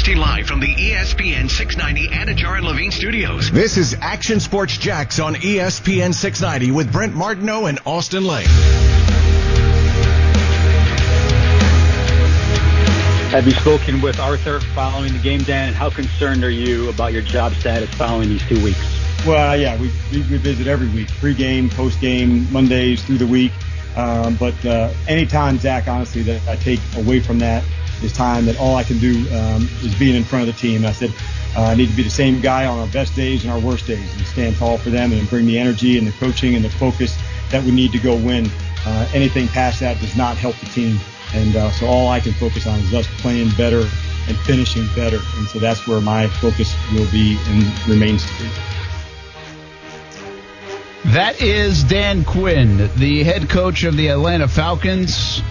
Broadcasting live from the ESPN 690 Anajar and Levine studios. This is Action Sports Jax on ESPN 690 with Brent Martineau and Austin Lane. Have you spoken with Arthur following the game, Dan? And how concerned are you about your job status following these two weeks? Well, yeah, we, we, we visit every week, pre-game, post-game, Mondays through the week. Um, but uh, anytime, Zach, honestly, that I take away from that is time that all I can do um, is being in front of the team. I said uh, I need to be the same guy on our best days and our worst days and stand tall for them and bring the energy and the coaching and the focus that we need to go win. Uh, anything past that does not help the team. And uh, so all I can focus on is us playing better and finishing better. And so that's where my focus will be and remains to be. That is Dan Quinn, the head coach of the Atlanta Falcons.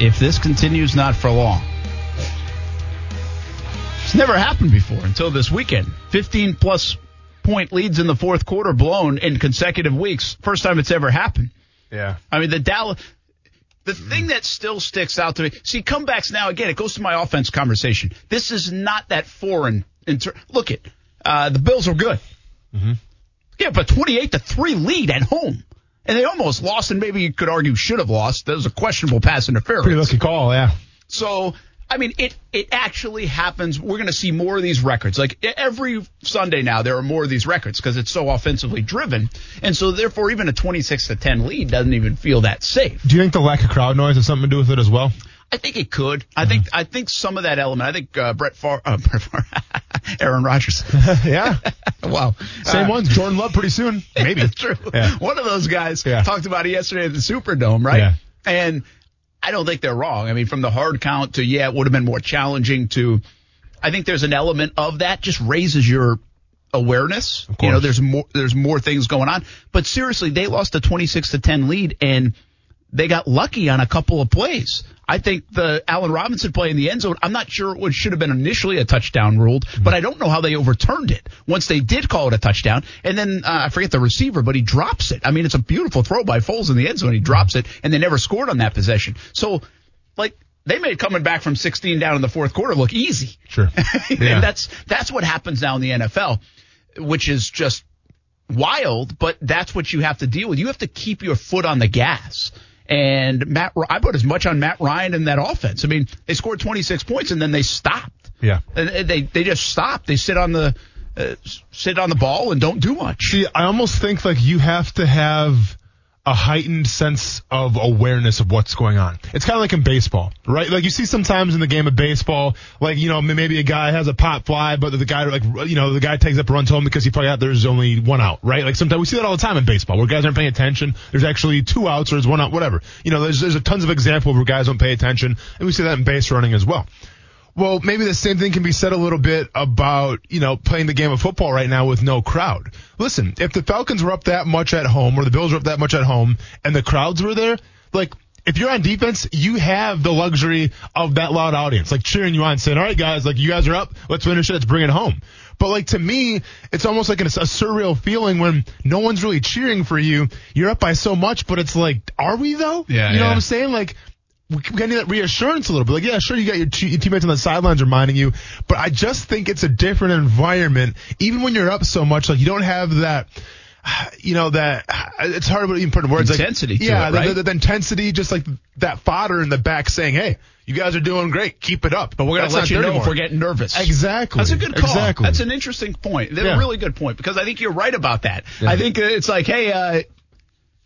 If this continues, not for long. It's never happened before until this weekend. 15 plus point leads in the fourth quarter blown in consecutive weeks. First time it's ever happened. Yeah. I mean, the Dallas. The thing that still sticks out to me, see, comebacks now again. It goes to my offense conversation. This is not that foreign. Inter- Look at uh, the Bills are good. Mm-hmm. Yeah, but twenty-eight to three lead at home, and they almost lost, and maybe you could argue should have lost. That was a questionable pass interference. Pretty lucky call, yeah. So, I mean, it it actually happens. We're going to see more of these records. Like every Sunday now, there are more of these records because it's so offensively driven, and so therefore, even a twenty-six to ten lead doesn't even feel that safe. Do you think the lack of crowd noise has something to do with it as well? I think it could. I think I think some of that element. I think uh, Brett Favre, uh, Brett Favre Aaron Rodgers. yeah. wow. Same Uh, ones. Jordan Love pretty soon. Maybe. True. Yeah. One of those guys Yeah. talked about it yesterday at the Superdome, right? Yeah. And I don't think they're wrong. I mean, from the hard count to yeah, it would have been more challenging to. I think there's an element of that just raises your awareness. Of You know, there's more there's more things going on. But seriously, they lost a 26 to 10 lead and they got lucky on a couple of plays. I think the Allen Robinson play in the end zone, I'm not sure it should have been initially a touchdown ruled, but I don't know how they overturned it once they did call it a touchdown. And then uh, I forget the receiver, but he drops it. I mean, it's a beautiful throw by Foles in the end zone. He drops it, and they never scored on that possession. So, like, they made coming back from 16 down in the fourth quarter look easy. Sure. and that's that's what happens now in the NFL, which is just wild. But that's what you have to deal with. You have to keep your foot on the gas. And Matt, I put as much on Matt Ryan in that offense. I mean, they scored 26 points and then they stopped. Yeah. And they they just stop. They sit on the uh, sit on the ball and don't do much. See, I almost think like you have to have a heightened sense of awareness of what's going on. It's kind of like in baseball, right? Like you see sometimes in the game of baseball, like, you know, maybe a guy has a pop fly, but the guy, like, you know, the guy takes up a runs home because he probably out there's only one out, right? Like sometimes we see that all the time in baseball where guys aren't paying attention. There's actually two outs or there's one out, whatever. You know, there's, there's a tons of examples where guys don't pay attention and we see that in base running as well. Well, maybe the same thing can be said a little bit about, you know, playing the game of football right now with no crowd. Listen, if the Falcons were up that much at home or the Bills were up that much at home and the crowds were there, like, if you're on defense, you have the luxury of that loud audience, like cheering you on, saying, all right, guys, like, you guys are up. Let's finish it. Let's bring it home. But like to me, it's almost like a, a surreal feeling when no one's really cheering for you. You're up by so much, but it's like, are we though? Yeah, You know yeah. what I'm saying? Like, we need that reassurance a little bit. Like, yeah, sure, you got your, te- your teammates on the sidelines reminding you, but I just think it's a different environment. Even when you're up so much, like you don't have that, you know, that it's hard to even put in words. Intensity Like, yeah, it, the- right? the, the intensity, just like that fodder in the back saying, "Hey, you guys are doing great. Keep it up." But we're gonna let you know anymore. if we're getting nervous. Exactly. That's a good call. Exactly. That's an interesting point. That's Yeah. a really good point because I think you're right about that. I think uh, it's like, hey, uh,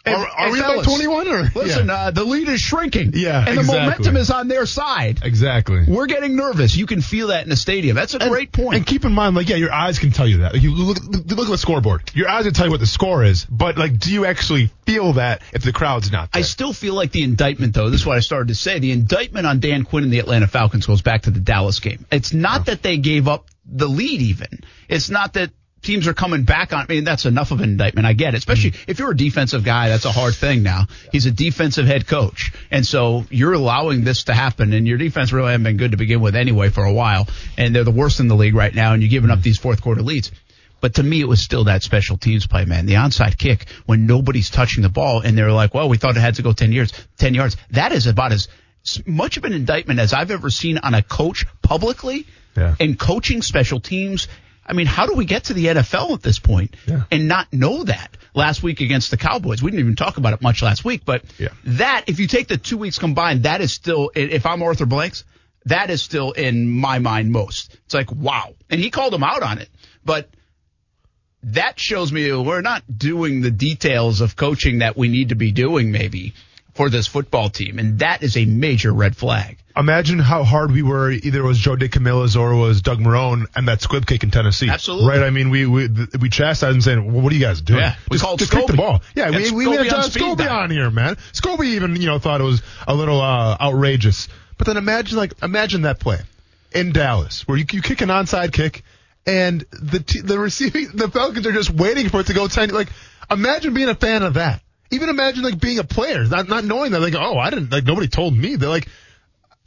Are, are we fellas, 21 or Listen, Yeah. uh, the lead is shrinking. Yeah, and the momentum is on their side. exactly. We're getting nervous. You can feel that in the stadium. That's a And- great point. And keep in mind, like, yeah, your eyes can tell you that. Like, you look, look at the scoreboard. Your eyes can tell you what the score is, but like, do you actually feel that if the crowd's not there? I still feel like the indictment, though, this is what I started to say. The indictment on Dan Quinn and the Atlanta Falcons goes back to the Dallas game. It's not that they gave up the lead, even. It's not that teams are coming back on. I mean, that's enough of an indictment. I get it. Especially mm-hmm. if you're a defensive guy, that's a hard thing now. He's a defensive head coach. And so you're allowing this to happen, and your defense really hasn't been good to begin with anyway for a while. And they're the worst in the league right now, and you're giving up mm-hmm. these fourth quarter leads. But to me, it was still that special teams play, man. The onside kick when nobody's touching the ball and they're like, well, we thought it had to go 10 yards, 10 yards. That is about as much of an indictment as I've ever seen on a coach publicly Yeah. and coaching special teams. I mean, how do we get to the NFL at this point Yeah. and not know that? Last week against the Cowboys, we didn't even talk about it much last week, but Yeah. that, if you take the two weeks combined, that is still, if I'm Arthur Blanks, that is still in my mind most. It's like, wow. And he called him out on it, but that shows me we're not doing the details of coaching that we need to be doing maybe for this football team. And that is a major red flag. Imagine how hard we were. Either it was Joe DeCamillis or it was Doug Marrone and that squib kick in Tennessee. Absolutely. Right. I mean, we we we chastised and saying, well, "What are you guys doing? Yeah, we just, called just kick the ball." Yeah, Got we we had John Scobee on here, man. Scobee even you know thought it was a little uh, outrageous. But then imagine like imagine that play in Dallas where you you kick an onside kick and the t- the receiving the Falcons are just waiting for it to go ten. Like imagine being a fan of that. Even imagine like being a player, not not knowing that. Like, oh, I didn't like nobody told me. They're like,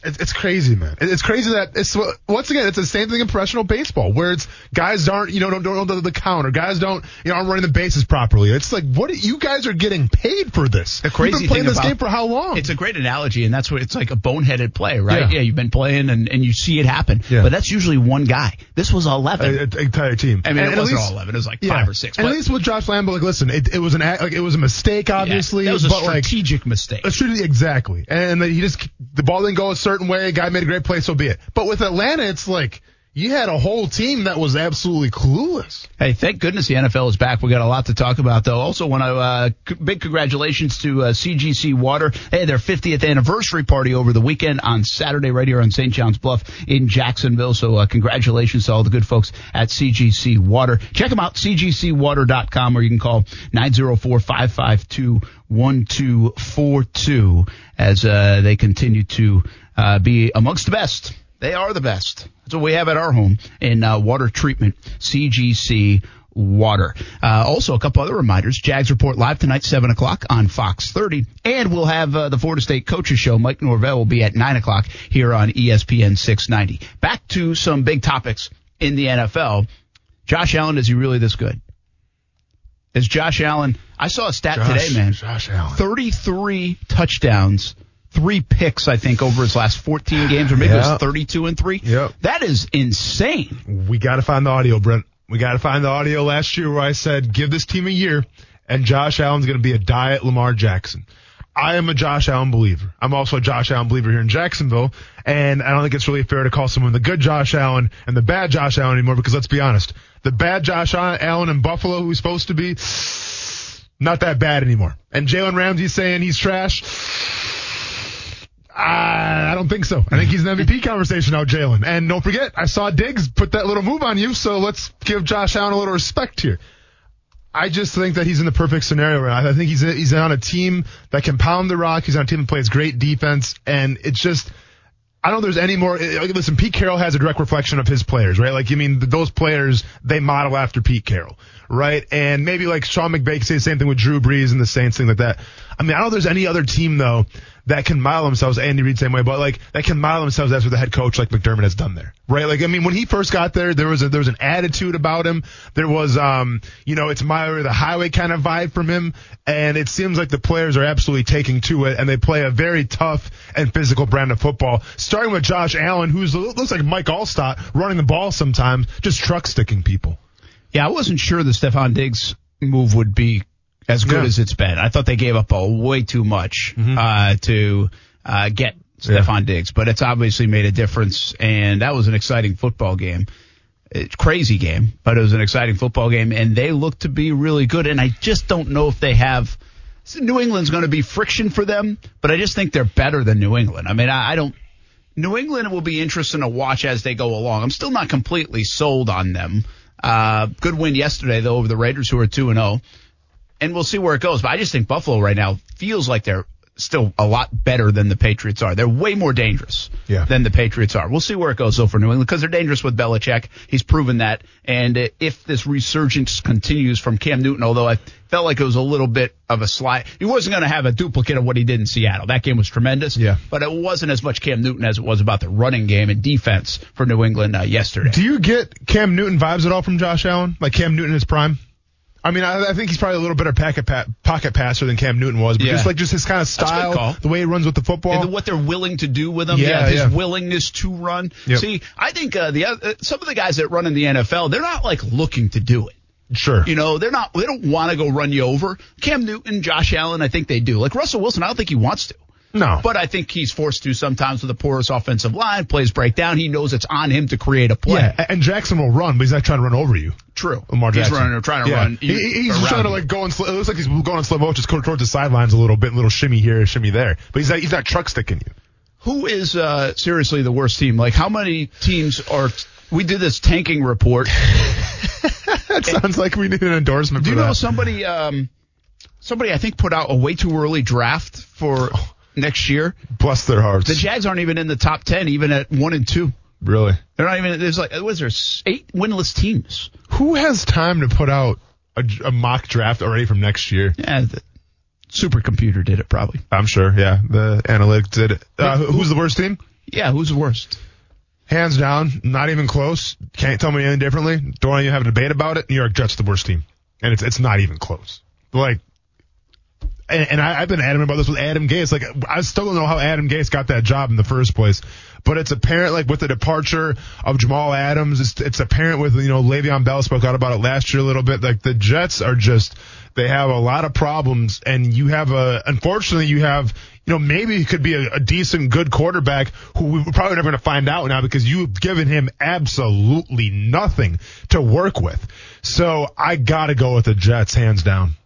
it's, it's crazy, man. It's crazy that it's once again it's the same thing in professional baseball where it's guys aren't you know don't, don't know the, the count or guys don't you know aren't running the bases properly. It's like what you guys are getting paid for this. The crazy You've been playing thing this about- game for how long? It's a great analogy, and that's what it's like a boneheaded play, right? Yeah. Yeah, you've been playing and, and you see it happen. Yeah. But that's usually one guy. This was 11. a, a- entire team. I mean, And it wasn't least- all 11. It was like yeah. five or six. But- at least with Josh Lambo, like, listen, it, it was an like it was a mistake, yeah, obviously, that was a but like strategic mistake. That's true, exactly. And then he just the ball didn't go a certain way. Guy made a great play, so be it. But with Atlanta, it's like you had a whole team that was absolutely clueless. Hey, thank goodness the NFL is back. We got a lot to talk about, though. Also, want to uh, c- big congratulations to uh, CGC Water. Hey, their 50th anniversary party over the weekend on Saturday, right here on St. John's Bluff in Jacksonville. So, uh, congratulations to all the good folks at CGC Water. Check them out, cgcwater.com, or you can call 904 552 1242 as uh, they continue to uh, be amongst the best. They are the best. That's what we have at our home in uh, water treatment, CGC Water. Uh, also, a couple other reminders. Jags report live tonight, 7 o'clock on Fox 30. And we'll have uh, the Florida State Coaches Show. Mike Norvell will be at 9 o'clock here on ESPN 690. Back to some big topics in the NFL. Josh Allen, is he really this good? Is Josh Allen, I saw a stat Josh- today, man. Josh Allen. 33 touchdowns, three picks, I think, over his last 14 games, or maybe it was 32 and three. Yep. That is insane. We got to find the audio, Brent. We got to find the audio last year where I said, give this team a year and Josh Allen's going to be a diet Lamar Jackson. I am a Josh Allen believer. I'm also a Josh Allen believer here in Jacksonville. And I don't think it's really fair to call someone the good Josh Allen and the bad Josh Allen anymore because let's be honest, the bad Josh Allen in Buffalo, who's supposed to be, not that bad anymore. And Jalen Ramsey saying he's trash. I I don't think so. I think he's an MVP conversation now, Jalen. And don't forget, I saw Diggs put that little move on you, so let's give Josh Allen a little respect here. I just think that he's in the perfect scenario right. I think he's he's on a team that can pound the rock. He's on a team that plays great defense, and it's just I don't know if there's any more. Listen, Pete Carroll has a direct reflection of his players, right? Like, I mean, those players, they model after Pete Carroll, right? And maybe like Sean McVay could say the same thing with Drew Brees and the Saints, thing like that. I mean, I don't know if there's any other team, though, that can model themselves, Andy Reid same way, but like, that can model themselves after the head coach like McDermott has done there, right? Like, I mean, when he first got there, there was a, there was an attitude about him. There was, um, you know, it's my the highway kind of vibe from him. And it seems like the players are absolutely taking to it and they play a very tough and physical brand of football. Starting with Josh Allen, who looks like Mike Alstott running the ball sometimes, just truck sticking people. Yeah, I wasn't sure the Stefon Diggs move would be as good Yeah. as it's been. I thought they gave up a way too much Mm-hmm. uh, to uh, get Stefon Diggs, but it's obviously made a difference, and that was an exciting football game. It's crazy game, but it was an exciting football game, and they look to be really good. And I just don't know if they have. New England's going to be friction for them, but I just think they're better than New England. I mean, I, I don't. New England will be interesting to watch as they go along. I'm still not completely sold on them. Uh, good win yesterday though over the Raiders, who are two and zero, and we'll see where it goes. But I just think Buffalo right now feels like they're still a lot better than the Patriots are. They're way more dangerous Yeah. than the Patriots are. We'll see where it goes though for New England because they're dangerous with Belichick. He's proven that. And if this resurgence continues from Cam Newton, although I felt like it was a little bit of a slide, he wasn't going to have a duplicate of what he did in Seattle. That game was tremendous. Yeah. But it wasn't as much Cam Newton as it was about the running game and defense for New England uh, yesterday. Do you get Cam Newton vibes at all from Josh Allen? Like Cam Newton in his prime? I mean, I, I think he's probably a little better pocket pa- pocket passer than Cam Newton was, but Yeah. just like just his kind of style, the way he runs with the football. And what they're willing to do with him, Yeah, his yeah. willingness to run. Yep. See, I think uh, the uh, some of the guys that run in the NFL, they're not like looking to do it. sure. You know, they're not. They don't want to go run you over. Cam Newton, Josh Allen, I think they do. Like Russell Wilson, I don't think he wants to. No. But I think he's forced to sometimes with a porous offensive line. Plays break down. He knows it's on him to create a play. yeah, and Jackson will run, but he's not trying to run over you. True. Lamar Jackson. He's running, trying to Yeah. run. He- he- he's trying to like go and sl- it looks like he's going on slow motion towards the sidelines a little bit, little shimmy here, shimmy there. But he's not he's not truck sticking you. Who is uh, seriously the worst team? Like how many teams are? We did this tanking report. That sounds like we need an endorsement. Do you know that. somebody? Um, somebody I think put out a way too early draft for next year. Bless their hearts. The Jags aren't even in the top ten, even at one and two. really? They're not even. There's like was there eight winless teams? Who has time to put out a, a mock draft already from next year? Yeah, the supercomputer did it probably. I'm sure. Yeah, the analytics did it. Uh, who- who's the worst team? Yeah, who's the worst? Hands down, not even close. Can't tell me anything differently. Don't even have a debate about it. New York Jets the worst team, and it's it's not even close. Like, and, and I, I've been adamant about this with Adam Gase. Like, I still don't know how Adam Gase got that job in the first place, but it's apparent. Like with the departure of Jamal Adams, it's, it's apparent with you know Le'Veon Bell spoke out about it last year a little bit. Like the Jets are just they have a lot of problems, and you have a unfortunately you have you know, maybe he could be a, a decent, good quarterback who we're probably never going to find out now because you've given him absolutely nothing to work with. So I got to go with the Jets, hands down.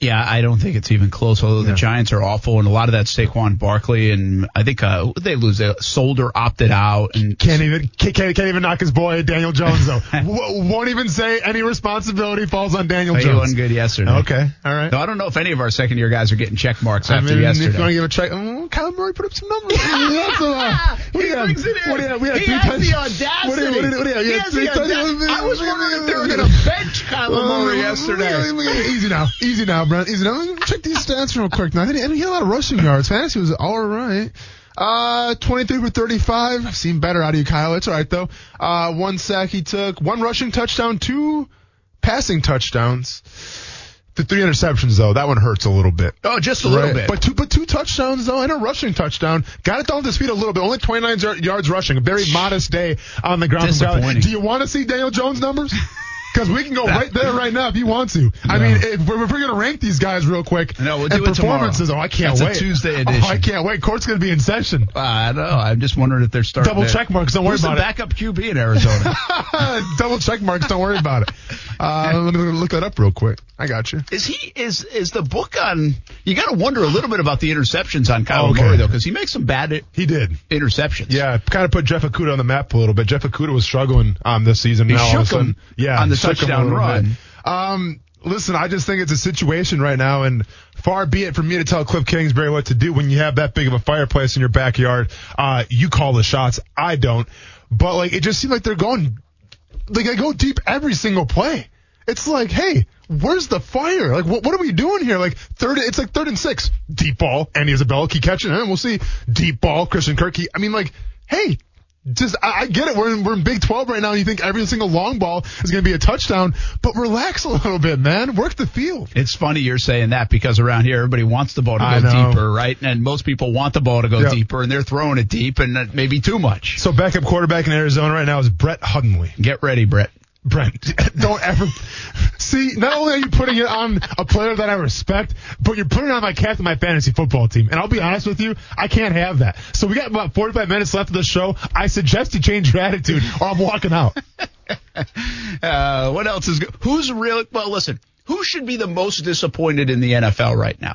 Yeah, I don't think it's even close. Although the Giants are awful, and a lot of that Saquon Barkley, and I think uh, they lose. They, Solder opted out, and Can't even can't, can't even knock his boy Daniel Jones though. W- won't even say any responsibility falls on Daniel he Jones. wasn't good yesterday. Okay, all right. No, I don't know if any of our second year guys are getting check marks I after mean, if you yesterday. want to give a check, oh, Kyler Murray put up some numbers. A lot. What have? brings it in. What do you have? We had He three has the audacity. What do you, what do you, what do you have? He has the audacity. I was wondering if they were going to bench Kyler Murray yesterday. Easy now, easy now, Now. Let me Check these stats real quick. Now, I didn't he had a lot of rushing yards. Fantasy was all right. Uh, 23 for 35. I've seen better out of you, Kyle. It's all right though. Uh, one sack he took, one rushing touchdown, two passing touchdowns. The three interceptions though, that one hurts a little bit. Oh, just a little bit. But two, but two touchdowns though, and a rushing touchdown. Got it down to speed a little bit. Only 29 yards rushing. A very modest day on the ground. Disappointing. Do you want to see Daniel Jones numbers? Because we can go right there right now if you want to. I mean, if we're, if we're going to rank these guys real quick. No, we'll do it tomorrow. performances. Oh, I can't That's a wait. Tuesday Oh, edition. I can't wait. Court's going to be in session. I don't know. I'm just wondering if they're starting. Double check marks. Don't worry Who's about the it. backup QB in Arizona? Double check marks. Don't worry about it. Uh, I'm going to look that up real quick. I got you. is he is is the book on? You got to wonder a little bit about the interceptions on Kyler Okay. Murray though, because he makes some bad He did. interceptions. Yeah, kind of put Jeff Okudah on the map a little bit. Jeff Okudah was struggling um, this season. He now all of a shook him yeah, on the shook him a touchdown run. Um, listen, I just think it's a situation right now, and far be it from me to tell Cliff Kingsbury what to do when you have that big of a fireplace in your backyard. Uh, you call the shots. I don't. But like, it just seems like they're going, like they go deep every single play. It's like, hey, where's the fire? Like, what, what are we doing here? Like third, it's like third and six, deep ball, Andy Isabella keep catching it. We'll see, deep ball, Christian Kirky. I mean, like, hey, just I, get it. We're in we're in Big 12 right now. and You think every single long ball is going to be a touchdown, but relax a little bit, man. Work the field. It's funny you're saying that because around here everybody wants the ball to go deeper, right? And most people want the ball to go Yeah. deeper, and they're throwing it deep, and maybe too much. So backup quarterback in Arizona right now is Brett Hundley. Get ready, Brett. Brent, don't ever see. Not only are you putting it on a player that I respect, but you're putting it on my captain, my fantasy football team. And I'll be honest with you, I can't have that. So we got about 45 minutes left of the show. I suggest you change your attitude, or I'm walking out. Uh, what else is good? Who's really well? Listen, who should be the most disappointed in the NFL right now?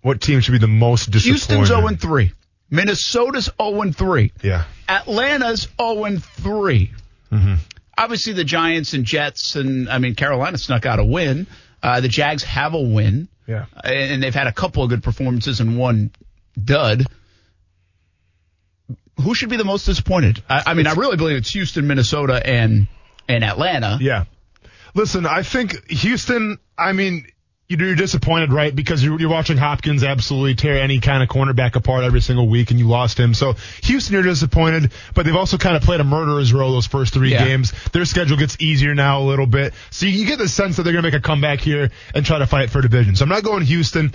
What team should be the most disappointed? Houston's 0 3. Minnesota's 0 3. Yeah. Atlanta's 0 3. Mm-hmm. Obviously, the Giants and Jets, and I mean, Carolina snuck out a win. Uh, the Jags have a win. Yeah. And they've had a couple of good performances and one dud. Who should be the most disappointed? I, I mean, I really believe it's Houston, Minnesota, and and Atlanta. Yeah. Listen, I think Houston, I mean, you're disappointed, right? Because you're, you're watching Hopkins absolutely tear any kind of cornerback apart every single week, and you lost him. So Houston, you're disappointed, but they've also kind of played a murderer's row those first three Yeah. games. Their schedule gets easier now a little bit, so you, you get the sense that they're going to make a comeback here and try to fight for division. So I'm not going Houston.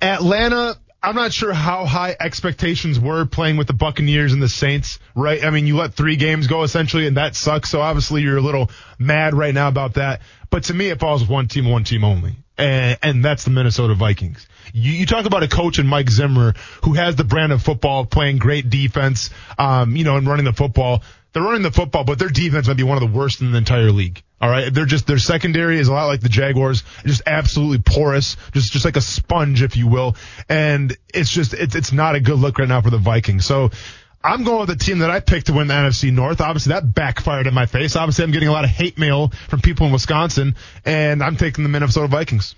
Atlanta. I'm not sure how high expectations were playing with the Buccaneers and the Saints, right? I mean, you let three games go essentially, and that sucks. So obviously you're a little mad right now about that. But to me, it falls with one team, one team only. And, and that's the Minnesota Vikings. You, you talk about a coach in Mike Zimmer who has the brand of football, playing great defense, um, you know, and running the football. They're running the football, but their defense might be one of the worst in the entire league. All right. They're just, their secondary is a lot like the Jaguars, just absolutely porous, just, just like a sponge, if you will. And it's just, it's, it's not a good look right now for the Vikings. So I'm going with the team that I picked to win the NFC North. Obviously that backfired in my face. Obviously I'm getting a lot of hate mail from people in Wisconsin and I'm taking the Minnesota Vikings.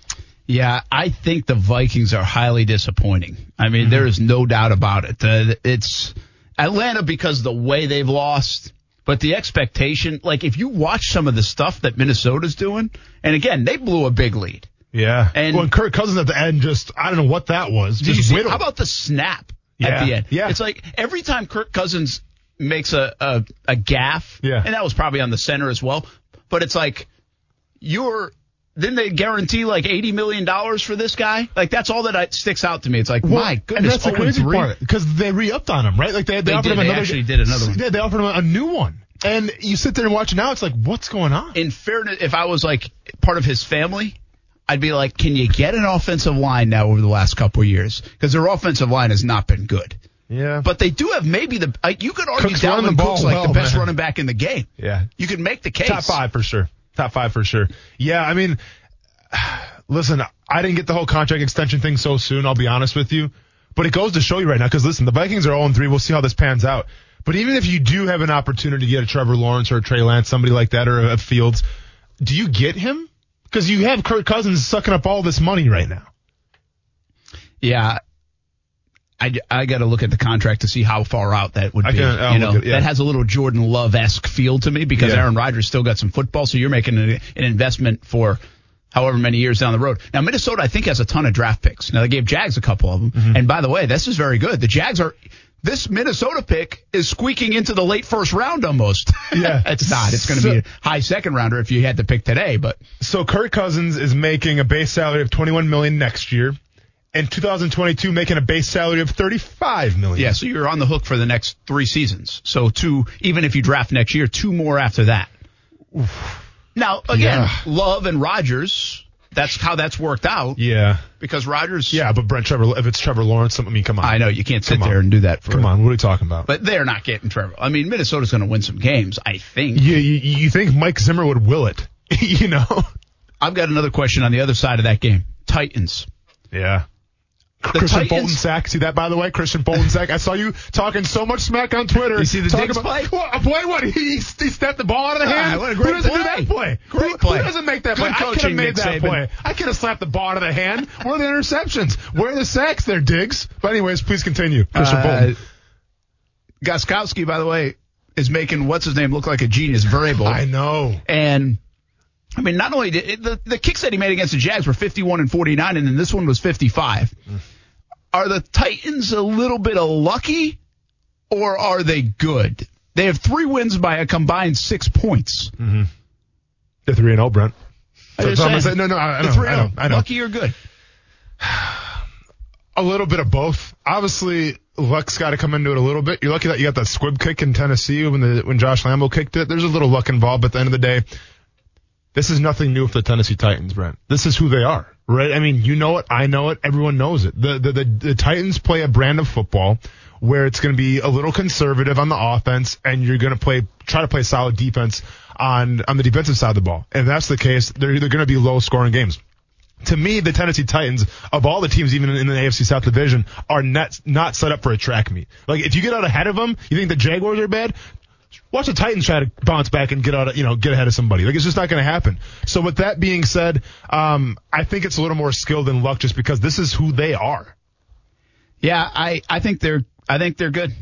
Yeah, I think the Vikings are highly disappointing. I mean, there is no doubt about it. Uh, it's Atlanta because of the way they've lost, but the expectation, like if you watch some of the stuff that Minnesota's doing, and again, they blew a big lead. Yeah. And- well, and Kirk Cousins at the end just, I don't know what that was. Just see, how about the snap Yeah, at the end? yeah. It's like every time Kirk Cousins makes a, a, a gaffe, Yeah. and that was probably on the center as well, but it's like you're, then they guarantee like $80 million for this guy? Like that's all that I, sticks out to me. It's like, Well, my and goodness, that's the oh, crazy 3. part because they re-upped on him, right? Like they, they, They offered did. him They another. actually did another one. Yeah, they offered him a new one, and you sit there and watch it now. It's like, what's going on? In fairness, if I was like part of his family, I'd be like, can you get an offensive line now over the last couple of years? Because their offensive line has not been good. yeah, But they do have maybe the, like, you could argue Cook's Dalvin the Cook's like well, the best man. running back in the game. yeah, You could make the case. top five for sure. Top five for sure. Yeah, I mean, listen, I didn't get the whole contract extension thing so soon. I'll be honest with you, but it goes to show you right now. Because listen, the Vikings are 0 3. We'll see how this pans out. But even if you do have an opportunity to get a Trevor Lawrence or a Trey Lance, somebody like that, or a Fields, do you get him? Because you have Kirk Cousins sucking up all this money right now. Yeah. I, I got to look at the contract to see how far out that would be. can- I'll you know, at- yeah. that has a little Jordan Love esque feel to me because Yeah. Aaron Rodgers still got some football, so you're making an, an investment for however many years down the road. Now Minnesota, I think, has a ton of draft picks. Now they gave Jags a couple of them, Mm-hmm. and by the way, this is very good. The Jags are. This Minnesota pick is squeaking into the late first round almost. Yeah. it's not. It's going to So- be a high second rounder if you had to pick today, but So Kirk Cousins is making a base salary of 21 million next year. and 2022, making a base salary of 35 million. Yeah, so you're on the hook for the next three seasons. So two, even if you draft next year, two more after that. Now, again, Yeah. Love and Rodgers, that's how that's worked out Yeah. because Rodgers. Yeah, but Brent Trevor, if it's Trevor Lawrence, I mean, come on. I know you can't sit Come on. there and do that for. Come on, what are you talking about? But they're not getting Trevor. I mean, Minnesota's going to win some games, I think. you, you, you think Mike Zimmer would will it? you know? I've got another question on the other side of that game. Titans. Yeah. The Christian Titans- Bolton sack. See that, by the way? Christian Bolton sack. I saw you talking so much smack on Twitter. You see the Diggs about, play? What, a play what? He, he stepped the ball out of the Ah, hand? what a great Who doesn't play. do that play? Great who, play. Who doesn't make that Good play? I could have coaching, made Nick that Saban. play. I could have slapped the ball out of the hand. Where are the interceptions? Where are the sacks there, Diggs? But anyways, please continue. Christian Uh, Bolton. Gostkowski, by the way, is making what's his name look like a genius Vrabel. I know. And I mean, not only did the the kicks that he made against the Jags were 51 and 49, and then this one was 55. Mm. Are the Titans a little bit of lucky, or are they good? They have three wins by a combined six points. Mm-hmm. They're 3 and 0, Brent. I That's just all I'm said, saying. No, no, I, I know. I know. Oh, I know. Lucky or good? A little bit of both. Obviously, luck's got to come into it a little bit. You're lucky that you got that squib kick in Tennessee when the when Josh Lambo kicked it. There's a little luck involved, but at the end of the day, this is nothing new for the Tennessee Titans, Brent. This is who they are, right? I mean, you know it, I know it, everyone knows it. The the the, the Titans play a brand of football where it's going to be a little conservative on the offense, and you're going to play try to play solid defense on on the defensive side of the ball. And if that's the case, they're they're going to be low scoring games to me, the Tennessee Titans, of all the teams, even in the AFC South Division, are not not set up for a track meet. Like if you get out ahead of them, you think the Jaguars are bad. Watch the Titans try to bounce back and get out, of, you know, get ahead of somebody. Like it's just not going to happen. So with that being said, um, I think it's a little more skill than luck, just because this is who they are. Yeah, I I think they're I think they're good.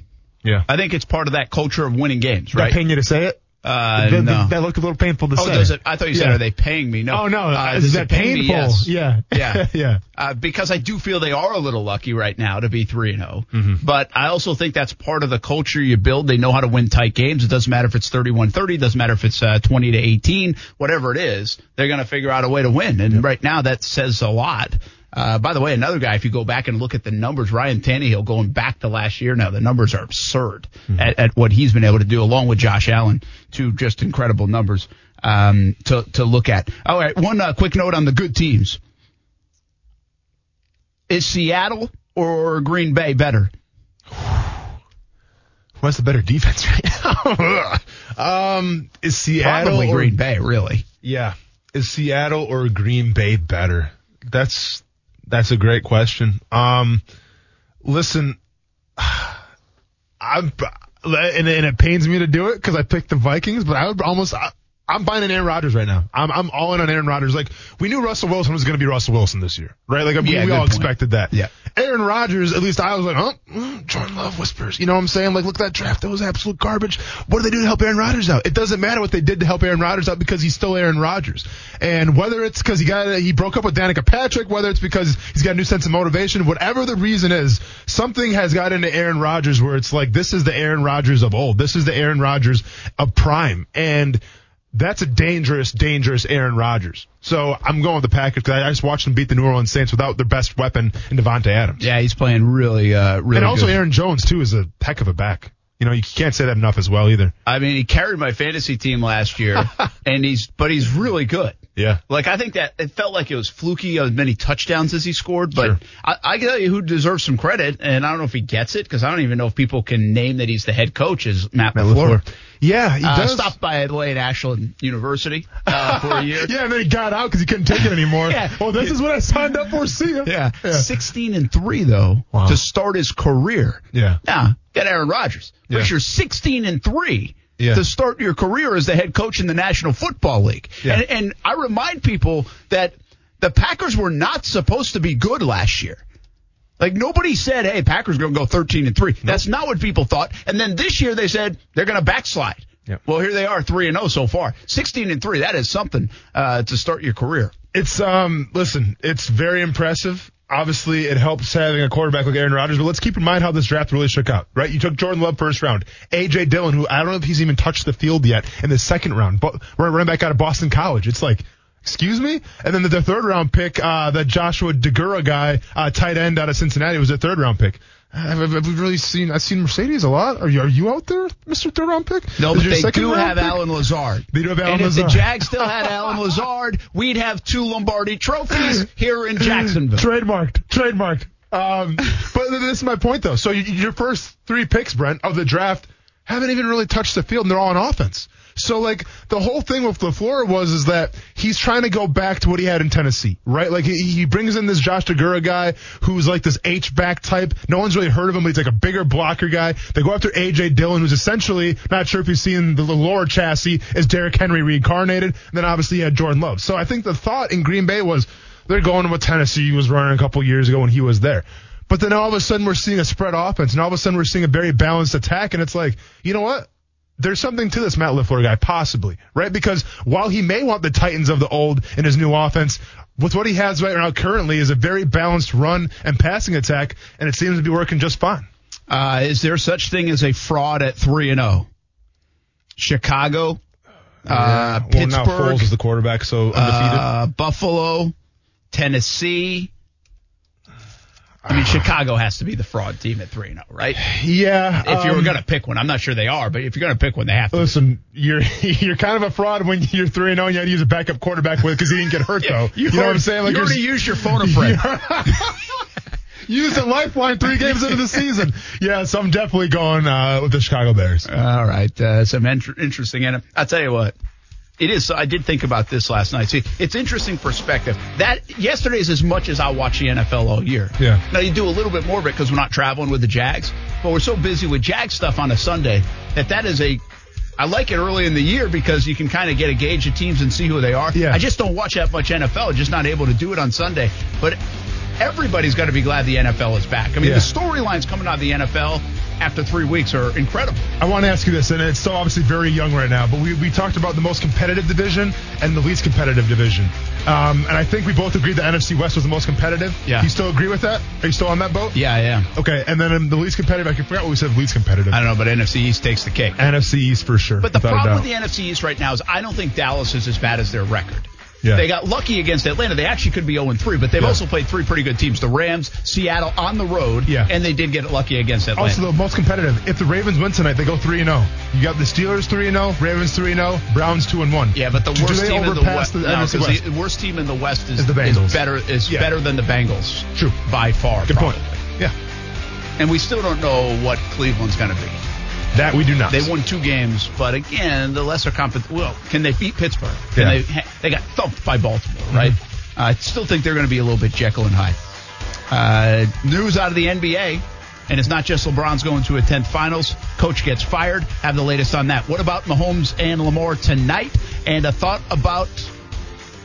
Yeah. I think it's part of that culture of winning games, Right. right? paying you to say it. Uh, that, no. that looked a little painful to Oh, say. does it? I thought you said, Yeah. "Are they paying me?" No. Oh no, Uh, is that pay painful? Yes. Yeah, Yeah. yeah. Uh, because I do feel they are a little lucky right now to be three and zero. Mm-hmm. But I also think that's part of the culture you build. They know how to win tight games. It doesn't matter if it's 31-30, doesn't matter if it's uh, twenty to eighteen, whatever it is. They're going to figure out a way to win. And right now, that says a lot. Uh, by the way, another guy, if you go back and look at the numbers, Ryan Tannehill going back to last year now, the numbers are absurd at, at what he's been able to do along with Josh Allen. Two just incredible numbers, um, to, to look at. All right. One uh, quick note on the good teams. Is Seattle or Green Bay better? Who has the better defense right now? um, is Seattle Probably or Green Bay, really. Yeah. Is Seattle or Green Bay better? That's that's a great question. Um listen, I'm and, and it pains me to do it because I picked the Vikings, but I would almost I'm buying an Aaron Rodgers right now. I'm I'm all in on Aaron Rodgers. Like we knew Russell Wilson was going to be Russell Wilson this year, right? Like we, Yeah, we all point. expected that. Yeah. Aaron Rodgers, at least I was like, huh? Mm, Jordan Love whispers. You know what I'm saying? Like, look at that draft. That was absolute garbage. What do they do to help Aaron Rodgers out? It doesn't matter what they did to help Aaron Rodgers out because he's still Aaron Rodgers. And whether it's because he got he broke up with Danica Patrick, whether it's because he's got a new sense of motivation, whatever the reason is, something has got into Aaron Rodgers where it's like this is the Aaron Rodgers of old. This is the Aaron Rodgers of prime. And that's a dangerous, dangerous Aaron Rodgers. So I'm going with the Packers because I just watched them beat the New Orleans Saints without their best weapon in Davante Adams. Yeah, he's playing really, uh, really and also good. Aaron Jones too is a heck of a back. You know, you can't say that enough as well either. I mean, he carried my fantasy team last year, and he's, but he's really good. Yeah. Like I think that it felt like it was fluky as many touchdowns as he scored, but Sure. I, I can tell you who deserves some credit, and I don't know if he gets it because I don't even know if people can name that he's the head coach is Matt, LaFleur. Yeah, he Uh, does. stopped by Adelaide Ashland University uh, for a year. yeah, and then he got out because he couldn't take it anymore. Yeah. Well, this is what I signed up for. See ya. Yeah. Yeah. 16 and 3 though Wow. to start his career. Yeah. Now, got Aaron Rodgers. But Yeah. you're 16 and 3 Yeah. to start your career as the head coach in the National Football League. Yeah. And, and I remind people that the Packers were not supposed to be good last year. Like nobody said, "Hey, Packers going to go 13 and 3." That's not what people thought. And then this year they said they're going to backslide. Yep. Well, here they are, 3 and 0 so far. 16 and 3. That is something uh, to start your career. It's um listen, it's very impressive. Obviously, it helps having a quarterback like Aaron Rodgers, but let's keep in mind how this draft really shook out, right? You took Jordan Love first round, AJ Dillon, who I don't know if he's even touched the field yet in the second round, but running back out of Boston College. It's like, excuse me, and then the, the third round pick, uh, the Joshua Deguara guy, uh, tight end out of Cincinnati, was a third round pick. Have, have, we really seen? I've seen Marcedes a lot. Are you are you out there, Mister Third round pick? No, but they do have pick? Allen Lazard. They do have Allen and Lazard. if the Jags still had Allen Lazard, we'd have two Lombardi trophies here in Jacksonville. Trademarked. Trademarked. Um, but this is my point though. So your first three picks, Brent, of the draft haven't even really touched the field and they're all on offense. So like the whole thing with LaFleur was is that he's trying to go back to what he had in Tennessee, right? Like he, he brings in this Josh Deguara guy who's like this H back type. No one's really heard of him, but he's like a bigger blocker guy. They go after AJ Dillon, who's essentially not sure if you've seen the lower chassis is Derrick Henry reincarnated. And then obviously you had Jordan Love. So I think the thought in Green Bay was they're going to what Tennessee was running a couple years ago when he was there. But then all of a sudden we're seeing a spread offense, and all of a sudden we're seeing a very balanced attack, and it's like, you know what? There's something to this Matt LaFleur guy, possibly, right? Because while he may want the Titans of the old in his new offense, with what he has right now currently is a very balanced run and passing attack, and it seems to be working just fine. Uh, is there such thing as a fraud at three and zero? Chicago, uh, well, now Pittsburgh, Foles is the quarterback, so undefeated. uh, Buffalo, Tennessee. I mean, Chicago has to be the fraud team at three and zero, right? yeah. If you were um, going to pick one, I'm not sure they are, but if you're going to pick one, they have to. Listen, you're you're kind of a fraud when you're three and zero and you had to use a backup quarterback with because he didn't get hurt though. You, know what I'm saying? you you're- already used your phone a friend. Use a lifeline three games into the season. Yeah, so I'm definitely going uh, with the Chicago Bears. All right, uh, some int- interesting. And I'll tell you what, it is. I did think about this last night. See, it's interesting perspective. That yesterday's as much as I watch the NFL all year. Yeah. Now you do a little bit more of it because we're not traveling with the Jags, but we're so busy with Jag stuff on a Sunday that that is a. I like it early in the year because you can kind of get a gauge of teams and see who they are. Yeah. I just don't watch that much NFL. Just not able to do it on Sunday. But everybody's got to be glad the NFL is back. I mean, Yeah. the storylines coming out of the NFL after three weeks are incredible. I want to ask you this, and it's still obviously very young right now, but we, we talked about the most competitive division and the least competitive division. Um, and I think we both agreed the NFC West was the most competitive. Yeah. You still agree with that? Are you still on that boat? Yeah, I am. Okay, and then um, the least competitive, I forgot what we said, least competitive. I don't know, but NFC East takes the cake. NFC East for sure. But the problem with the NFC East right now is I don't think Dallas is as bad as their record. Yeah. They got lucky against Atlanta. They actually could be 0 3, but they've Yeah. also played three pretty good teams the Rams, Seattle on the road, Yeah. and they did get lucky against Atlanta. Also, the most competitive. If the Ravens win tonight, they go three and zero. You got the Steelers three and zero, Ravens three and zero, Browns two and one. yeah, but the Do worst team in the West, the no, the worst team in the West is, Is the Bengals. better is Yeah. better than the Bengals. True. by far. Good probably. point. Yeah, And we still don't know what Cleveland's going to be. That we do not. They won two games, but again, the lesser compet. Well, can they beat Pittsburgh? Can Yeah. Mm-hmm. they? They got thumped by Baltimore, right? I still think they're going to be a little bit Jekyll and Hyde. Uh, news out of the NBA, and it's not just LeBron's going to a 10th finals. Coach gets fired. Have the latest on that. What about Mahomes and Lamar tonight? And a thought about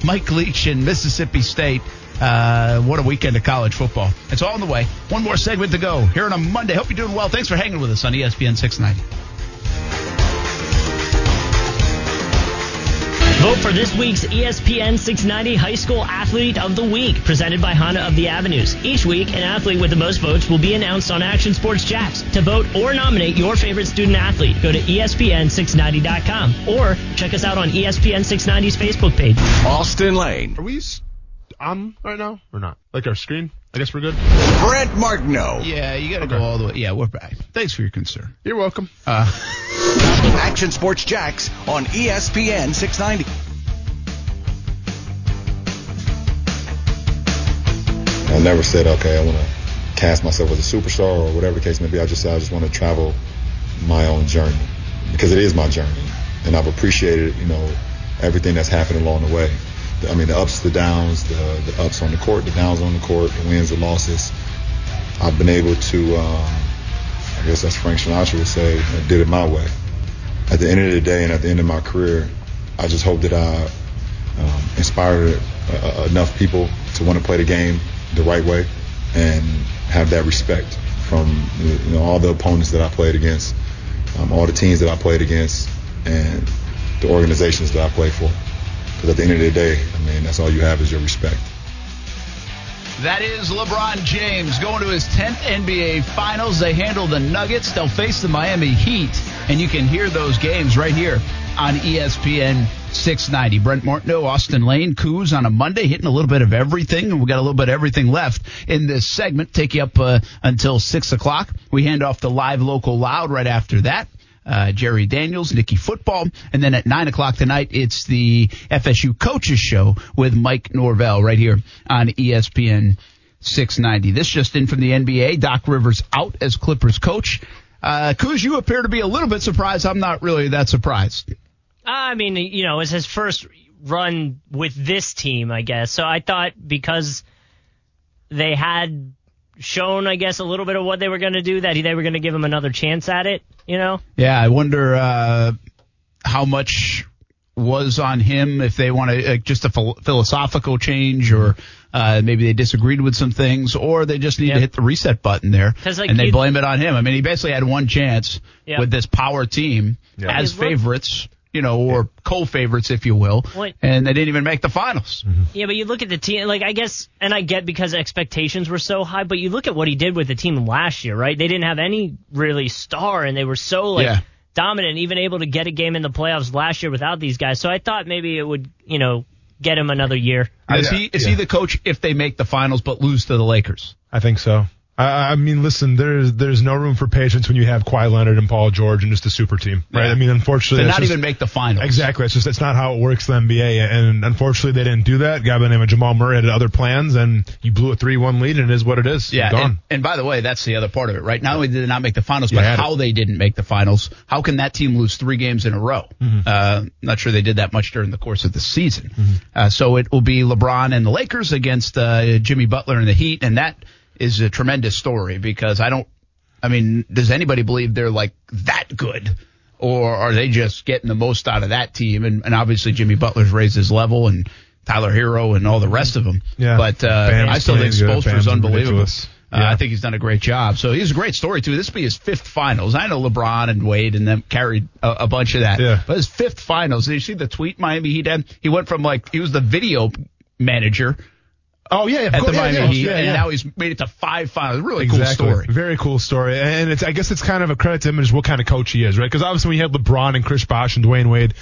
Mike Leach in Mississippi State. Uh, what a weekend of college football. It's all on the way. One more segment to go here on a Monday. Hope you're doing well. Thanks for hanging with us on ESPN 690. Vote for this week's ESPN 690 High School Athlete of the Week, presented by Honda of the Avenues. Each week, an athlete with the most votes will be announced on Action Sports Jax. To vote or nominate your favorite student athlete, go to E ESPN690.com or check us out on ESPN 690's Facebook page. Austin Lane, Are we s- on right now or not? Like our screen? I guess we're good. Brent Martineau, Yeah, you got to go all the way. Yeah, we're back. Thanks for your concern. You're welcome. Uh. Action Sports Jax on ESPN 690. I never said, okay, I want to cast myself as a superstar or whatever the case may be. I just said I just want to travel my own journey because it is my journey, and I've appreciated, you know, everything that's happened along the way. The- I mean, the ups, the downs, the, the ups on the court, the downs on the court, the wins, the losses. I've been able to, um, I guess that's Frank Sinatra would say, I did it my way. At the end of the day and at the end of my career, I just hope that I um, inspired uh, enough people to want to play the game the right way and have that respect from you know all the opponents that I played against, um, all the teams that I played against, and the organizations that I play for. Because at the end of the day, I mean that's all you have is your respect. That is LeBron James going to his 10th NBA Finals. They handle the Nuggets. They'll face the Miami Heat, and you can hear those games right here on ESPN 690. Brent Martineau, Austin Lane, Kuz on a Monday, hitting a little bit of everything, and we got a little bit of everything left in this segment. Take you up uh, until six o'clock. We hand off the live local loud right after that. Uh, Jerry Daniels, Nikki Football, and then at nine o'clock tonight, it's the FSU Coaches Show with Mike Norvell right here on ESPN 690. This just in from the NBA. Doc Rivers out as Clippers coach. Uh, Kuz, you appear to be a little bit surprised. I'm not really that surprised. I mean, you know, it's his first run with this team, I guess. So I thought because they had shown, I guess, a little bit of what they were going to do, that they were going to give him another chance at it, you know? Yeah, I wonder uh, how much was on him if they want to uh, just a phil- philosophical change or uh, maybe they disagreed with some things or they just need Yep. to hit the reset button there like, and they blame it on him. I mean, he basically had one chance Yep. with this power team Yeah. as He's looked- favorites, you know, or co-favorites if you will, What- and they didn't even make the finals. Mm-hmm. Yeah, but you look at the team, like, I guess, and I get because expectations were so high, but you look at what he did with the team last year, right? They didn't have any really star, and they were so, like, Yeah. dominant, even able to get a game in the playoffs last year without these guys. So I thought maybe it would, you know, get him another year. Is he is he the coach if they make the finals but lose to the Lakers? I think so. I, I mean, listen, there's there's no room for patience when you have Kawhi Leonard and Paul George and just a super team, right? Yeah. I mean, unfortunately, that's not just- even make the finals. Exactly. It's just it's not how it works in the NBA, and unfortunately, they didn't do that. A guy by the name of Jamal Murray had other plans, and you blew a three-one lead, and it is what it is. Yeah, Gone. and, and by the way, that's the other part of it, right? Not only did they not make the finals, but had it. how they didn't make the finals. How can that team lose three games in a row? Mm-hmm. Uh, not sure they did that much during the course of the season. Mm-hmm. Uh, so it will be LeBron and the Lakers against uh, Jimmy Butler and the Heat, and that is a tremendous story because I don't. I mean, does anybody believe they're like that good? Or are they just getting the most out of that team? And, and obviously Jimmy Butler's raised his level and Tyler Herro and all the rest of them. Yeah. But uh, I still think. Spoelstra's unbelievable. Uh, I think he's done a great job. So he's a great story too. This will be his fifth finals. I know LeBron and Wade and them carried a, a bunch of that. Yeah. But his fifth finals. Did you see the tweet Miami Heat had? He went from like he was the video manager Oh yeah, yeah, at course, the yeah, Miami yeah, Heat, yeah, and now he's made it to five finals. Really Exactly. cool story. Very cool story. And it's I guess it's kind of a credit to him just what kind of coach he is, right? Because obviously when you had LeBron and Chris Bosh and Dwyane Wade,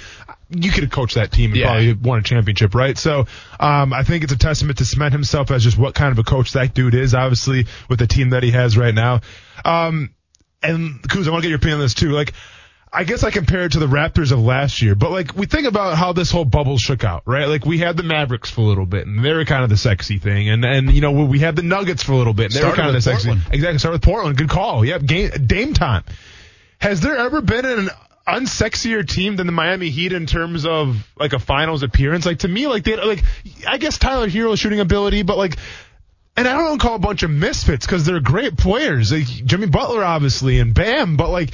you could have coached that team and Yeah. probably won a championship, right? So um, I think it's a testament to cement himself as just what kind of a coach that dude is, obviously, with the team that he has right now. Um, and Kuz, I want to get your opinion on this too. Like, I guess I compare it to the Raptors of last year, but like we think about how this whole bubble shook out, right? Like we had the Mavericks for a little bit, and they were kind of the sexy thing, and and you know we had the Nuggets for a little bit, and they were kind of the with sexy. Portland. Exactly, start with Portland. Good call. Yep, game Dame time. Has there ever been an unsexier team than the Miami Heat in terms of like a finals appearance? Like to me, like they like I guess Tyler Herro's shooting ability, but like. And I don't call a bunch of misfits because they're great players. Like Jimmy Butler, obviously, and Bam. But like,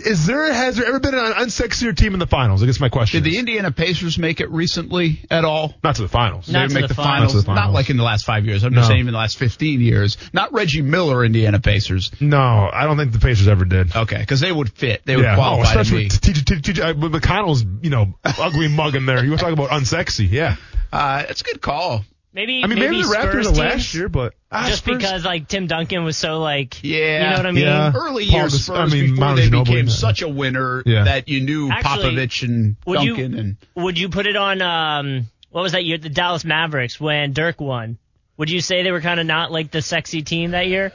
is there has there ever been an unsexier team in the finals? I guess my question. Did the. Indiana Pacers make it recently at all? not to the finals? Not They to make the the finals. finals, Not to the not like in the last five years. I'm just saying in the last 15 years. Not Reggie Miller, Indiana Pacers. No, I don't think the Pacers ever did. Okay, because they would fit. They would Yeah, oh, qualify to especially me. with uh, McConnell's, you know, ugly mug in there. You want talking about unsexy? Yeah. Uh, it's a good call. Maybe I mean, maybe, the Raptors Spurs of teams, last year, but ah, just Spurs- because like Tim Duncan was so like Yeah. you know what I mean. Yeah. Early Paul years Spurs I mean, before Manu they Ginobili, became yeah. such a winner Yeah. that you knew Actually, Popovich and would you- Duncan and Would you put it on um what was that year the Dallas Mavericks when Dirk won? Would you say they were kind of not like the sexy team that year?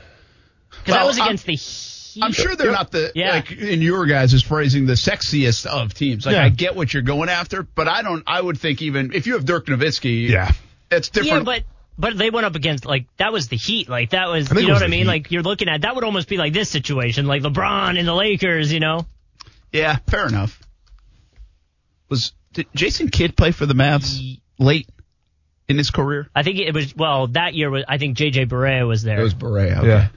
Because that Well, was I'm- against the Heat. I'm sure they're not the Yeah. like in your guys' is phrasing the sexiest of teams. Like Yeah. I get what you're going after, but I don't. I would think even if you have Dirk Nowitzki, yeah. It's Yeah, different. but but they went up against like that was the Heat. Like that was you know was what I mean? Heat. Like you're looking at that would almost be like this situation, like LeBron and the Lakers. You know, yeah, fair enough. Was did Jason Kidd play for the Mavs late in his career? I think it was well that year was I think JJ Barea was there. It was Barea. Okay. Yeah.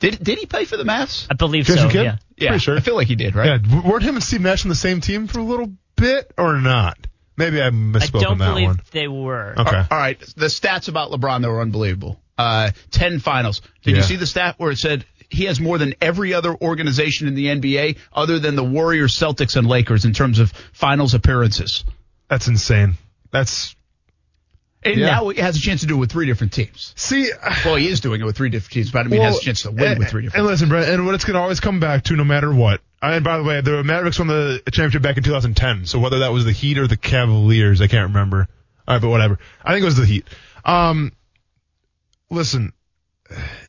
Did did he play for the Mavs? I believe Jason so. Kidd? Yeah. Yeah, Pretty sure. I feel like he did, right? Yeah. Weren't him and Steve Nash on the same team for a little bit or not? Maybe I misspoke I don't on that believe one. they were. Okay. All right. The stats about LeBron that were unbelievable. Uh, 10 finals. Did you see the stat where it said he has more than every other organization in the NBA other than the Warriors, Celtics, and Lakers in terms of finals appearances? That's insane. That's And Yeah. now he has a chance to do it with three different teams. see. Well, he is doing it with three different teams, but I mean, he has a chance to win and, with three different And listen, Brent, and what it's going to always come back to, no matter what. And by the way, the Mavericks won the championship back in 2010. So whether that was the Heat or the Cavaliers, I can't remember. All right, but whatever. I think it was the Heat. Um, listen,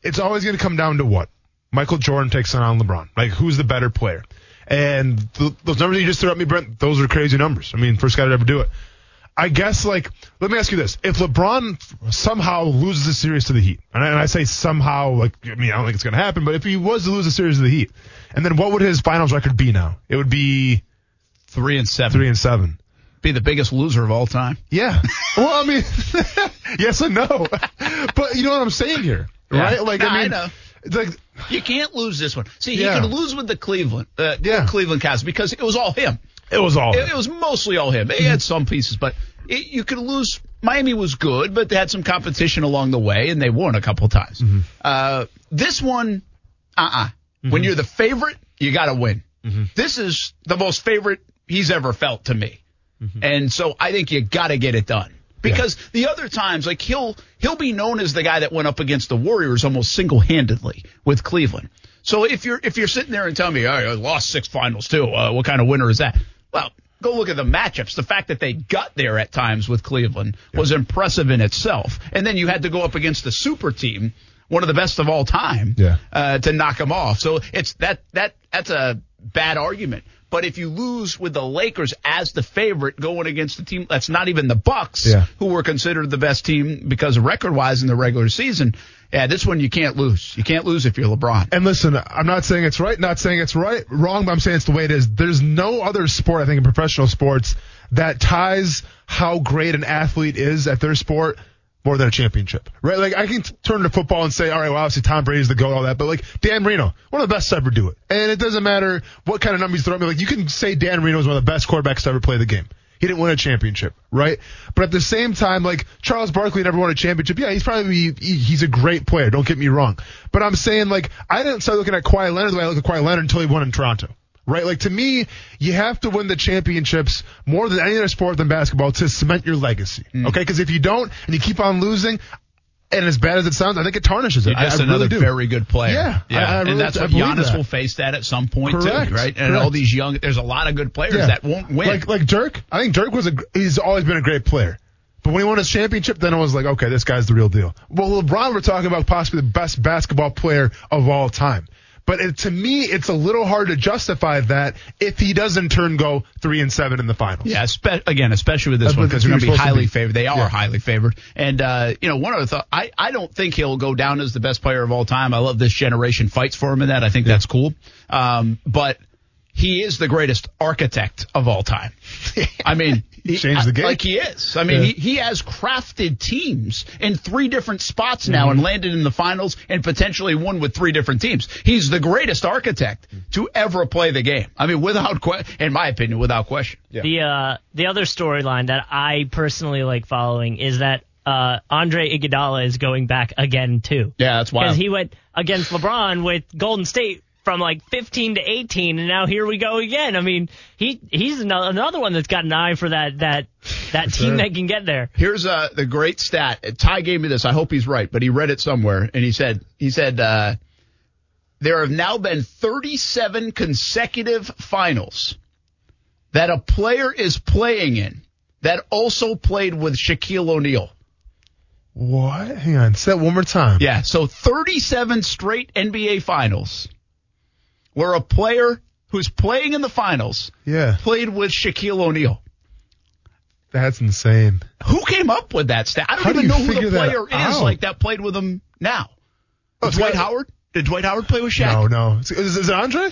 it's always going to come down to what Michael Jordan takes on LeBron. Like, who's the better player? And th- those numbers you just threw at me, Brent, those are crazy numbers. I mean, first guy to ever do it. I guess like let me ask you this: If LeBron somehow loses a series to the Heat, and I, and I say somehow, like I mean I don't think it's going to happen, but if he was to lose a series to the Heat, and then what would his finals record be now? It would be three and seven. three and seven. Be the biggest loser of all time. Yeah. well, I mean, yes and no, but you know what I'm saying here, Yeah. right? Like Nah, I I mean, know. like You can't lose this one. See, Yeah. he could lose with the Cleveland, uh, Yeah. Cleveland Cavs because it was all him. It was all. It, it was mostly all him. He had some pieces, but it, you could lose. Miami was good, but they had some competition along the way, and they won a couple times. Uh, this one, uh uh When you're the favorite, you got to win. This is the most favorite he's ever felt to me. And so I think you got to get it done. Because the other times, like he'll he'll be known as the guy that went up against the Warriors almost single handedly with Cleveland. So if you're if you're sitting there and telling me, oh, I lost six finals too, uh, what kind of winner is that? Well, go look at the matchups. The fact that they got there at times with Cleveland was impressive in itself. And then you had to go up against the super team, one of the best of all time, Yeah. uh, to knock them off. So it's that that that's a bad argument. But if you lose with the Lakers as the favorite going against the team that's not even the Bucks, Yeah. who were considered the best team because record wise in the regular season, yeah, this one you can't lose. You can't lose if you're LeBron. And listen, I'm not saying it's right, not saying it's right, wrong, but I'm saying it's the way it is. There's no other sport, I think, in professional sports that ties how great an athlete is at their sport more than a championship, right? Like I can t- turn to football and say, all right, well, obviously Tom Brady's the goat, all that, but like Dan Marino, one of the best to ever do it. And it doesn't matter what kind of numbers you throw at me. Like you can say Dan Marino is one of the best quarterbacks to ever play the game. He didn't win a championship, right? But at the same time, like Charles Barkley never won a championship. Yeah, he's probably he's a great player. Don't get me wrong. But I'm saying like I didn't start looking at Kawhi Leonard the way I look at Kawhi Leonard until he won in Toronto. Right? Like to me, you have to win the championships more than any other sport than basketball to cement your legacy. Mm. Okay? Because if you don't and you keep on losing, and as bad as it sounds, I think it tarnishes it. You're just I, I another really very good player. Yeah, I- I and that's I what Giannis that. will face that at some point Correct, too, right? And correct. all these young, there's a lot of good players Yeah. that won't win. Like like Dirk, I think Dirk was a he's always been a great player. But when he won his championship, then it was like, okay, this guy's the real deal. Well, LeBron, we're talking about possibly the best basketball player of all time. But it, to me, it's a little hard to justify that if he does in turn go three and seven in the finals. Yeah, spe- again, especially with this That's one because they're going to be team's supposed to highly be. favored. They are Yeah. highly favored, and uh, you know, one other thought. I I don't think he'll go down as the best player of all time. I love this generation fights for him in that. I think that's cool. Um, but he is the greatest architect of all time. I mean, he, Changed the game. like he is. I mean, Yeah. he he has crafted teams in three different spots now and landed in the finals and potentially won with three different teams. He's the greatest architect to ever play the game. I mean, without que- in my opinion, without question. Yeah. The uh, the other storyline that I personally like following is that uh, Andre Iguodala is going back again too. Yeah, that's wild. Because he went against LeBron with Golden State from like 15 to 18, and now here we go again. I mean, he he's another one that's got an eye for that that that team that can get there. Here's uh, the great stat. Ty gave me this. I hope he's right, but he read it somewhere, and he said he said uh, there have now been 37 consecutive finals that a player is playing in that also played with Shaquille O'Neal. What? Hang on. Say that one more time. Yeah, so 37 straight NBA finals where a player who's playing in the finals Yeah. played with Shaquille O'Neal. That's insane. Who came up with that stat? I don't How even you know who the player is out? like that played with him now. Oh, Dwight got- Howard? Did Dwight Howard play with Shaq? No, no. Is, is it Andre?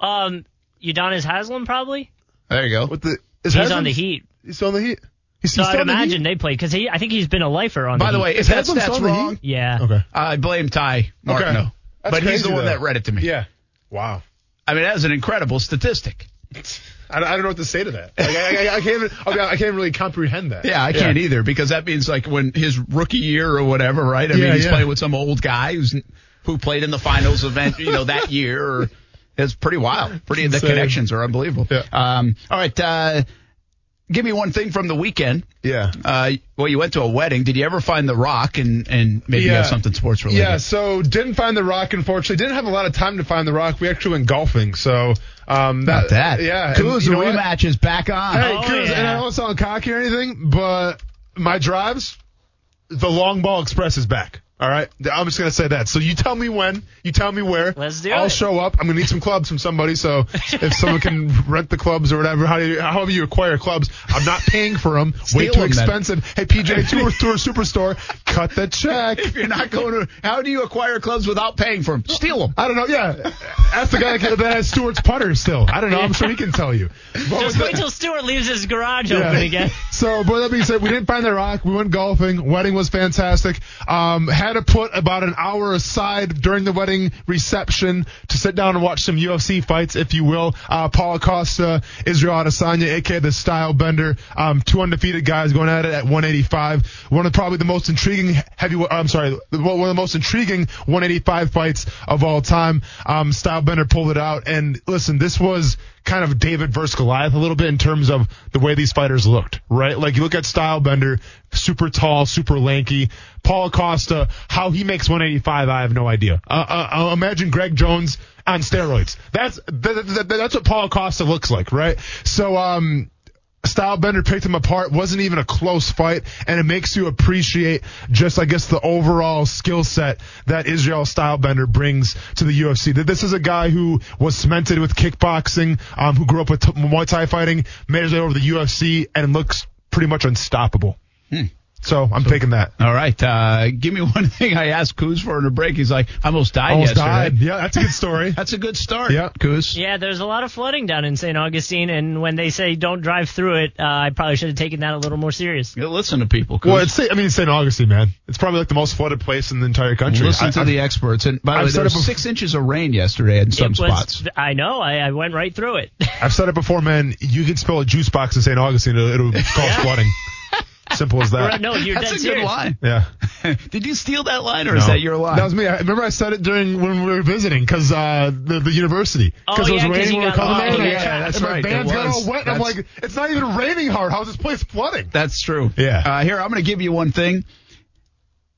Um, Udonis Haslam probably. There you go. With the is He's Haslam- on the Heat. He's on the Heat. He's, So he's still I'd on the imagine they played because he I think he's been a lifer on. By the the way, if Is that Haslam stat's still wrong, yeah. Okay. I blame Ty Martineau. That's But he's the one though. that read it to me. Yeah. Wow. I mean, that is an incredible statistic. I, I don't know what to say to that. Like, I, I, I can't. Even, I'll be honest, I can't really comprehend that. Yeah, I can't either because that means like when his rookie year or whatever, right? I Yeah, mean, he's yeah. playing with some old guy who's who played in the finals event, you know, that year. Or, it's pretty wild. Pretty the Insane. connections are unbelievable. Yeah. Um, all right, uh, give me one thing from the weekend. Yeah. Uh, well, you went to a wedding. Did you ever find the Rock and and maybe Yeah. have something sports related? Yeah, so didn't find the rock. Unfortunately, didn't have a lot of time to find the rock. We actually went golfing, so um, Not that. Yeah, Cool. The you know rematch is back on. Hey, Oh, Kuz, yeah. and I don't sound cocky or anything, but my drives, the Long Ball Express is back. All right, I'm just gonna say that. So you tell me when, you tell me where. Let's do I'll it. show up. I'm gonna need some clubs from somebody. So if someone can rent the clubs or whatever, how do you, however you acquire clubs, I'm not paying for them. Way Steal too 'em then. expensive. Hey PGA Tour Tour Superstore, cut the check. If you're not going to, how do you acquire clubs without paying for them? Steal them. I don't know. Yeah, ask the guy that has Stewart's putter still. I don't know. I'm sure he can tell you. But Just wait the- till Stewart leaves his garage Yeah. open again. So, but that being said, we didn't find the rock. We went golfing. Wedding was fantastic. Um, had to put about an hour aside during the wedding reception to sit down and watch some UFC fights, if you will. Uh, Paulo Costa, Israel Adesanya, aka the Style Bender. Um, two undefeated guys going at it at 185. One of probably the most intriguing heavy. I'm sorry, one of the most intriguing 185 fights of all time. Um, Style Bender pulled it out, and listen, this was kind of David versus Goliath a little bit in terms of the way these fighters looked, right? Like you look at Stylebender, super tall, super lanky. Paulo Costa, how he makes 185, I have no idea. Uh, uh, uh, imagine Greg Jones on steroids. That's that, that, that's what Paulo Costa looks like, right? So, um, Stylebender picked him apart. Wasn't even a close fight, and it makes you appreciate just, I guess, the overall skill set that Israel Stylebender brings to the UFC. That this is a guy who was cemented with kickboxing, um, who grew up with t- Muay Thai fighting, made his way over the UFC, and looks pretty much unstoppable. So I'm taking that. All right. Uh, give me one thing I asked Kuz for in a break. He's like, I almost died Almost yesterday. died. Yeah, that's a good story. That's a good start. Yeah. Kuz. Yeah, there's a lot of flooding down in St. Augustine, and when they say don't drive through it, uh, I probably should have taken that a little more serious. You listen to people. Kuz. well, it's I mean St. Augustine, man. It's probably like the most flooded place in the entire country. Listen I- to I- the experts. And by the I've way, said there it was six inches of rain yesterday in some was, spots. I know. I, I went right through it. I've said it before, man. You can spill a juice box in St. Augustine, it'll, it'll cause flooding. Simple as that. no, you're That's dead a good serious. line. Yeah. Did you steal that line, or is that your line? That was me. I remember I said it during when we were visiting because uh, the the university Oh, because it was yeah, 'cause raining when we were coming oh, there. and yeah, I- that's and my right, Bands got was. all wet. I'm like, it's not even raining hard. How's this place flooding? That's true. Yeah. Uh, here, I'm going to give you one thing.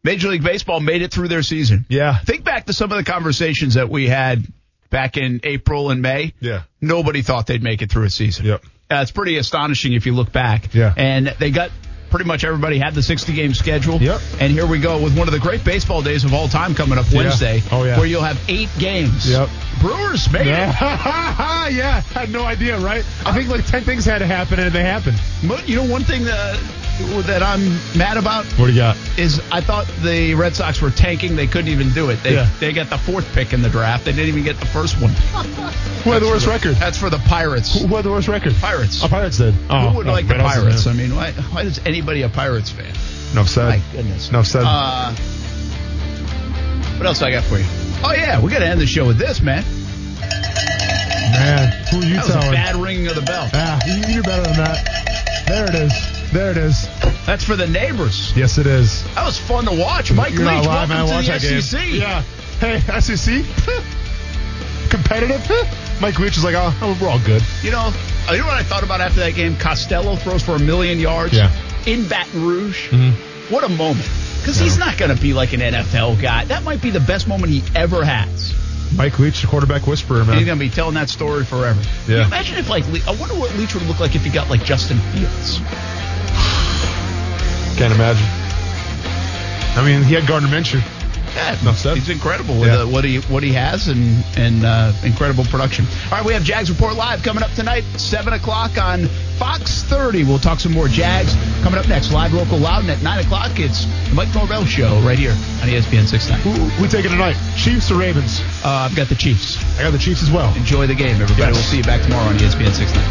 Major League Baseball made it through their season. Yeah. Think back to some of the conversations that we had back in April and May. Yeah. Nobody thought they'd make it through a season. Yep. Uh, it's pretty astonishing if you look back. Yeah. And they got pretty much everybody had the 60 game schedule. Yep. And here we go with one of the great baseball days of all time coming up Yeah. Wednesday. Oh, yeah. Where you'll have eight games. Yep. Brewers made it. Yeah. yeah. Had no idea, right? I think like 10 things had to happen and they happened. But you know, one thing that, that I'm mad about What do you got? is I thought the Red Sox were tanking. They couldn't even do it. They Yeah. they got the fourth pick in the draft. They didn't even get the first one. Who had the worst record? That's for the Pirates. Who had the worst record? Pirates. Oh, Pirates did. Oh, Who would oh, like the right, I was- Pirates? I mean, why, why is anybody a Pirates fan? Enough said. My goodness. Enough said. Uh, what else I got for you? Oh yeah, we got to end the show with this, man. Man, who are you That was a telling? bad ringing of the bell. Ah, you're better than that. There it is. There it is. That's for the neighbors. Yes, it is. That was fun to watch. Mike You're Leach, live, welcome man. to Watch the that game. SEC. Yeah. Hey, SEC. Competitive. Mike Leach is like, oh, we're all good. You know, you know what I thought about after that game? Costello throws for a million yards Yeah. in Baton Rouge. Mm-hmm. What a moment. Because he's not going to be like an NFL guy. That might be the best moment he ever has. Mike Leach, the quarterback whisperer, And he's going to be telling that story forever. Yeah. imagine if, like, Le- I wonder what Leach would look like if he got, like, Justin Fields. Can't imagine. I mean, he had Gardner Minshew. Yeah, Enough said. he's incredible with Yeah. uh, what he what he has and and uh, incredible production. All right, we have Jags Report live coming up tonight, seven o'clock on Fox 30. We'll talk some more Jags coming up next. Live, local, loud, and at nine o'clock it's the Mike Norvell Show right here on ESPN 69. Who, who we taking tonight? Chiefs or Ravens? Uh, I've got the Chiefs. I got the Chiefs as well. Enjoy the game, everybody. Yes. We'll see you back tomorrow on ESPN 69.